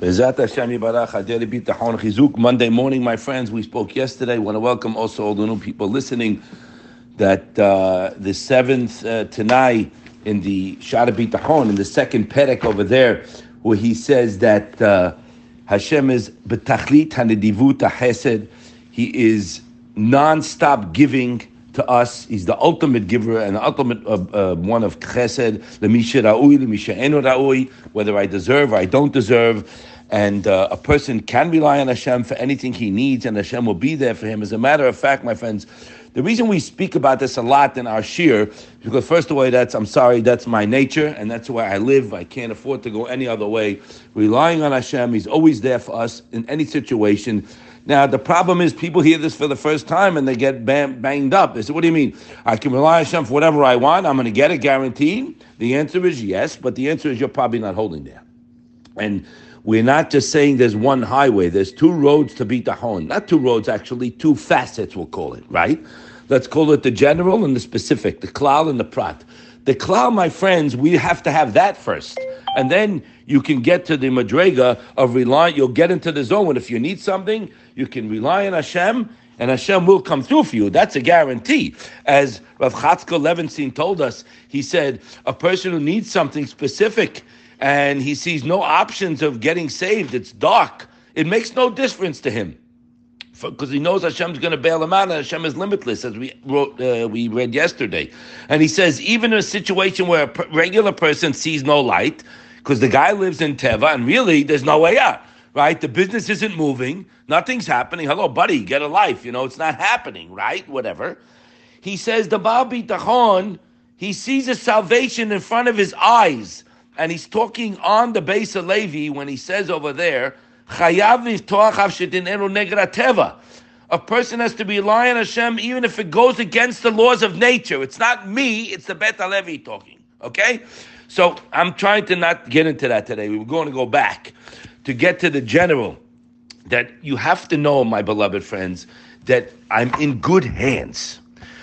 Monday morning, my friends. We spoke yesterday. I want to welcome also all the new people listening. That uh, the seventh uh, Tanai in the Shara Bitachon in the second Perek over there, where he says that uh, Hashem is betachlit hanedivut hesed. He is non-stop giving to us. He's the ultimate giver and the ultimate uh, uh, one of chesed. Lemisha ra'ui, lemisha ra'ui. Whether I deserve or I don't deserve. And uh, a person can rely on Hashem for anything he needs, and Hashem will be there for him. As a matter of fact, my friends, the reason we speak about this a lot in our shir, because first of all, that's I'm sorry, that's my nature, and that's where I live. I can't afford to go any other way. Relying on Hashem, He's always there for us in any situation. Now, the problem is people hear this for the first time and they get bang, banged up. They say, What do you mean? I can rely on Hashem for whatever I want. I'm going to get it guaranteed. The answer is yes, but the answer is you're probably not holding there. And we're not just saying there's one highway, there's two roads to bitachon. Not two roads, actually, two facets, we'll call it, right? Let's call it the general and the specific, the klal and the prat. The klal, my friends, we have to have that first. And then you can get to the madrega of relying, you'll get into the zone. And if you need something, you can rely on Hashem and Hashem will come through for you. That's a guarantee. As Rav Chatzkel Levenstein told us, he said, a person who needs something specific, and he sees no options of getting saved, it's dark, it makes no difference to him. Because he knows Hashem's going to bail him out, and Hashem is limitless, as we wrote, uh, we read yesterday. And he says, even in a situation where a regular person sees no light, because the guy lives in Teva, and really there's no way out, right? The business isn't moving, nothing's happening. Hello, buddy, get a life. You know, it's not happening, right? Whatever. He says the Baal Bitachon, he sees a salvation in front of his eyes and he's talking on the Beis HaLevi when he says over there, a person has to rely on Hashem even if it goes against the laws of nature. It's not me, it's the Bet Levi talking. Okay? So I'm trying to not get into that today. We're going to go back to get to the general that you have to know, my beloved friends, that I'm in good hands.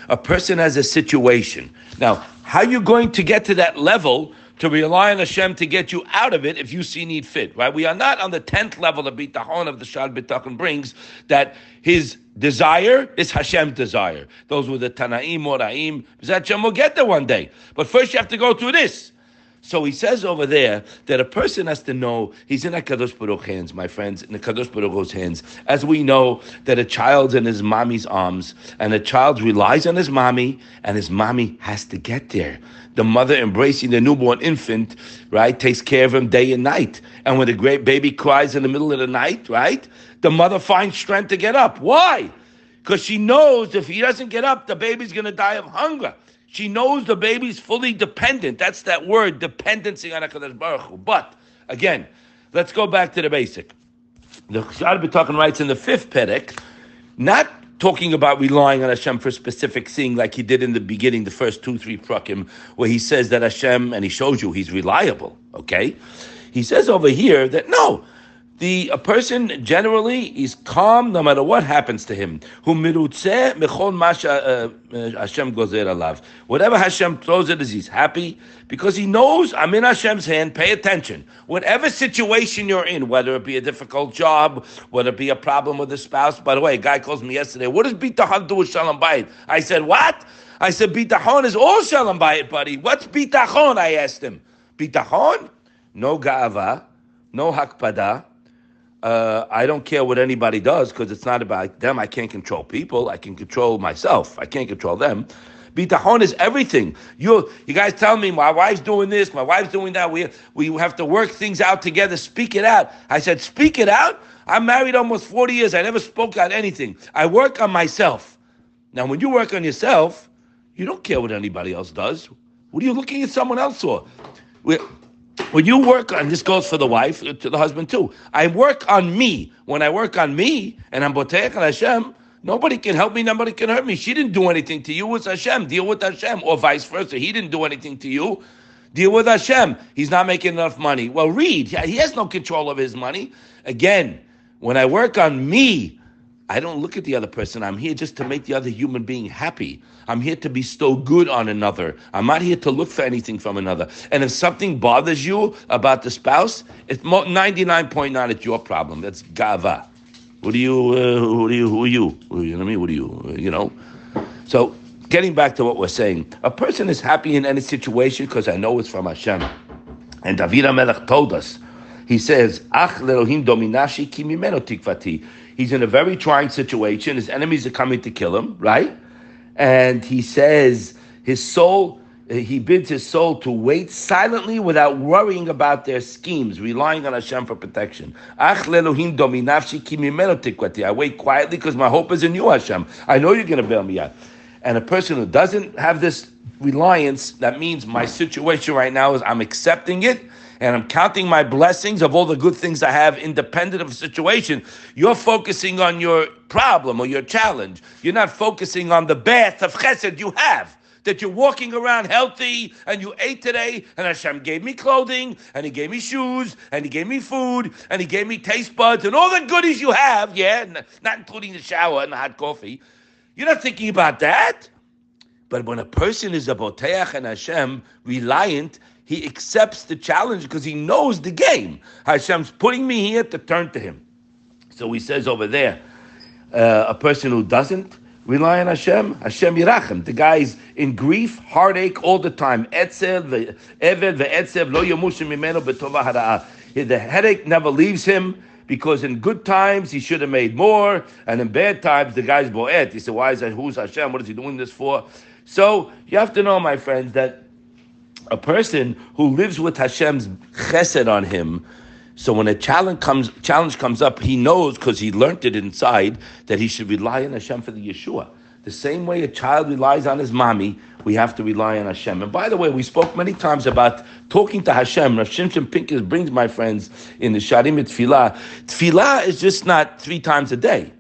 A person has a situation. Now, how are you going to get to that level to rely on Hashem to get you out of it if you see need fit, right? We are not on the 10th level of bitachon of the Shad Bitachon brings that his desire is Hashem's desire. Those were the Tanaim, Moraim. Hashem will get there one day. But first you have to go through this. So he says over there that a person has to know he's in a Kadosh Baruch hands, my friends, in the Kadosh Baruch's hands. As we know that a child's in his mommy's arms, and a child relies on his mommy, and his mommy has to get there. The mother embracing the newborn infant, right, takes care of him day and night. And when the great baby cries in the middle of the night, right, the mother finds strength to get up. Why? Because she knows if he doesn't get up, the baby's going to die of hunger. She knows the baby's fully dependent. That's that word, dependency on HaKadosh Baruch Hu. But, again, let's go back to the basic. The Chazal talking writes in the fifth Perek, not talking about relying on Hashem for specific thing like he did in the beginning, the first two, three prakim, where he says that Hashem, and he shows you he's reliable, okay? He says over here that no, the a person generally is calm no matter what happens to him. Who mechol masha uh, uh, Hashem gozer alav. Whatever Hashem throws at us, he's happy because he knows I'm in Hashem's hand. Pay attention. Whatever situation you're in, whether it be a difficult job, whether it be a problem with a spouse. By the way, a guy calls me yesterday. What does bitachon do with shalom bayit? I said what? I said bitachon is all shalom bayit, buddy. What's bitachon? I asked him. Bitachon? No gava, no hakpada uh, I don't care what anybody does because it's not about them. I can't control people. I can control myself. I can't control them. Bitachon is everything. You you guys tell me my wife's doing this, my wife's doing that. We we have to work things out together. Speak it out. I said, speak it out. I'm married almost 40 years. I never spoke out anything. I work on myself. Now, when you work on yourself, you don't care what anybody else does. What are you looking at someone else for? We're, when you work on this goes for the wife, uh, to the husband too. I work on me. When I work on me and I'm Boteach Hashem, nobody can help me, nobody can hurt me. She didn't do anything to you, it's Hashem. Deal with Hashem. Or vice versa. He didn't do anything to you. Deal with Hashem. He's not making enough money. Well, read. He has no control of his money. Again, when I work on me, I don't look at the other person. I'm here just to make the other human being happy. I'm here to bestow good on another. I'm not here to look for anything from another. And if something bothers you about the spouse, it's 99.9 it's your problem. That's gava. Who do you, uh, who do you, who are you? You know what I mean? What are you, you know? So, getting back to what we're saying, a person is happy in any situation because I know it's from Hashem. And David HaMelech told us, he says, Ach lelohim dominashi ki mimeno tikvati. He's in a very trying situation. His enemies are coming to kill him, right? And he says his soul, he bids his soul to wait silently without worrying about their schemes, relying on Hashem for protection. Ach lelohim dominashi kimimeno tikvati. I wait quietly because my hope is in you, Hashem. I know you're going to bail me out. And a person who doesn't have this reliance, that means my situation right now is I'm accepting it and I'm counting my blessings of all the good things I have independent of situation. You're focusing on your problem or your challenge. You're not focusing on the bath of chesed you have. That you're walking around healthy and you ate today, and Hashem gave me clothing, and He gave me shoes, and He gave me food, and He gave me taste buds, and all the goodies you have, yeah, not including the shower and the hot coffee. You're not thinking about that. But when a person is a boteach and Hashem reliant, he accepts the challenge because he knows the game. Hashem's putting me here to turn to him. So he says over there, uh, a person who doesn't rely on Hashem, Hashem Yirachem. The guy's in grief, heartache all the time. The headache never leaves him because in good times he should have made more, and in bad times the guy's boet. He said, "Why is that? Who's Hashem? What is he doing this for?" So you have to know, my friends, that a person who lives with Hashem's chesed on him, so when a challenge comes, challenge comes up, he knows because he learned it inside that he should rely on Hashem for the Yeshua. The same way a child relies on his mommy, we have to rely on Hashem. And by the way, we spoke many times about talking to Hashem. Rav Shimshon Pincus brings my friends in the Sharim Tfilah. Tfilah is just not three times a day.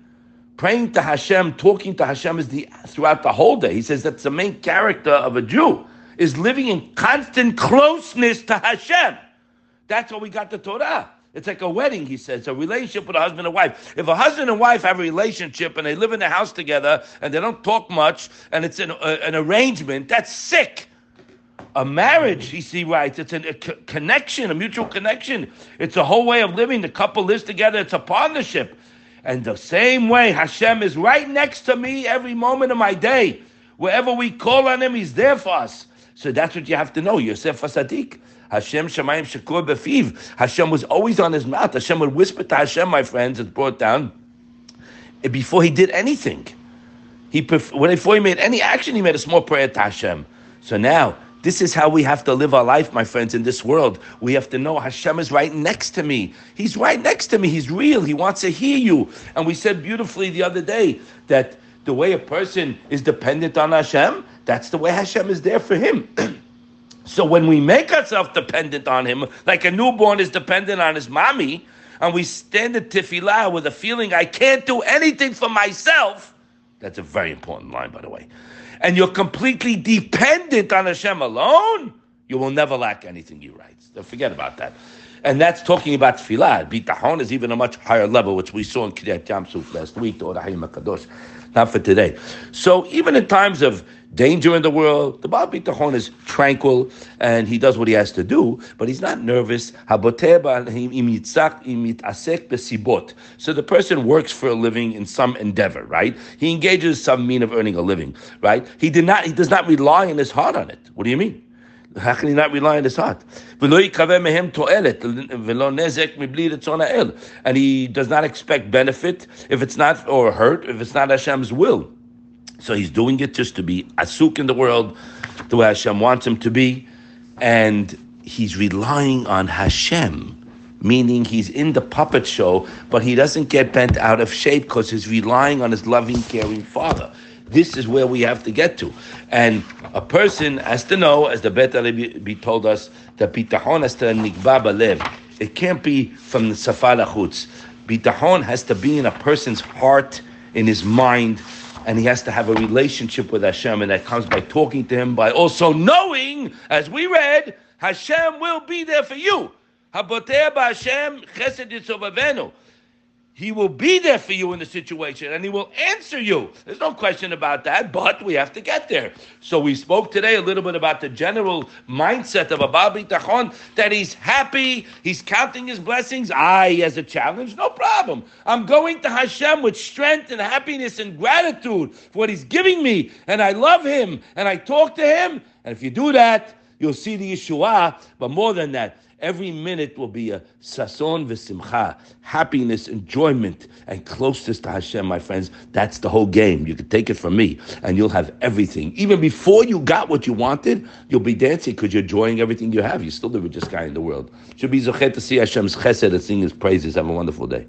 Praying to Hashem, talking to Hashem is the throughout the whole day. He says that's the main character of a Jew is living in constant closeness to Hashem. That's what we got the Torah. It's like a wedding, he says, a relationship with a husband and wife. If a husband and wife have a relationship and they live in the house together and they don't talk much and it's an, uh, an arrangement, that's sick. A marriage, he see writes, it's a, a connection, a mutual connection. It's a whole way of living. The couple lives together. It's a partnership. And the same way, Hashem is right next to me every moment of my day. Wherever we call on Him, He's there for us. So that's what you have to know. Yosef HaTzadik. Hashem Shemayim Shakur Befiv. Hashem was always on his mouth. Hashem would whisper to Hashem, my friends, it's brought down, eh, before he did anything. He when before he made any action, he made a small prayer to Hashem. So now, this is how we have to live our life, my friends, in this world. We have to know Hashem is right next to me. He's right next to me. He's real. He wants to hear you. And we said beautifully the other day that the way a person is dependent on Hashem, that's the way Hashem is there for him. so when we make ourselves dependent on him, like a newborn is dependent on his mommy, and we stand at tefillah with a feeling I can't do anything for myself, that's a very important line, by the way. And you're completely dependent on Hashem alone, you will never lack anything, he writes. So forget about that. And that's talking about tefillah. Bitachon is even a much higher level, which we saw in Kriyat Yam Suf last week, the Ohr HaChaim HaKadosh not for today. So even in times of danger in the world, the Baal Bitachon is tranquil and he does what he has to do, but he's not nervous. So the person works for a living in some endeavor, right? He engages some mean of earning a living, right? He did not. He does not rely in his heart on it. What do you mean? How can he not rely on his heart? And he does not expect benefit if it's not, or hurt, if it's not Hashem's will. So he's doing it just to be asuk in the world, the way Hashem wants him to be. And he's relying on Hashem, meaning he's in the puppet show, but he doesn't get bent out of shape because he's relying on his loving, caring father. This is where we have to get to. And a person has to know, as the Bet be told us, that bitachon has to nikba balev. It can't be from the safar chutz. Bitachon has to be in a person's heart, in his mind, and he has to have a relationship with Hashem, and that comes by talking to Him, by also knowing, as we read, Hashem will be there for you. Hashem chesed he will be there for you in the situation and he will answer you. There's no question about that, but we have to get there. So we spoke today a little bit about the general mindset of a Baal Bitachon that he's happy, he's counting his blessings. I, as a challenge, no problem. I'm going to Hashem with strength and happiness and gratitude for what he's giving me, and I love him, and I talk to him. And if you do that, you'll see the Yeshua. But more than that, Every minute will be a sason v'simcha, happiness, enjoyment, and closeness to Hashem, my friends. That's the whole game. You can take it from me, and you'll have everything. Even before you got what you wanted, you'll be dancing because you're enjoying everything you have. You're still the richest guy in the world. Should be zochet to see Hashem's chesed and sing His praises. Have a wonderful day.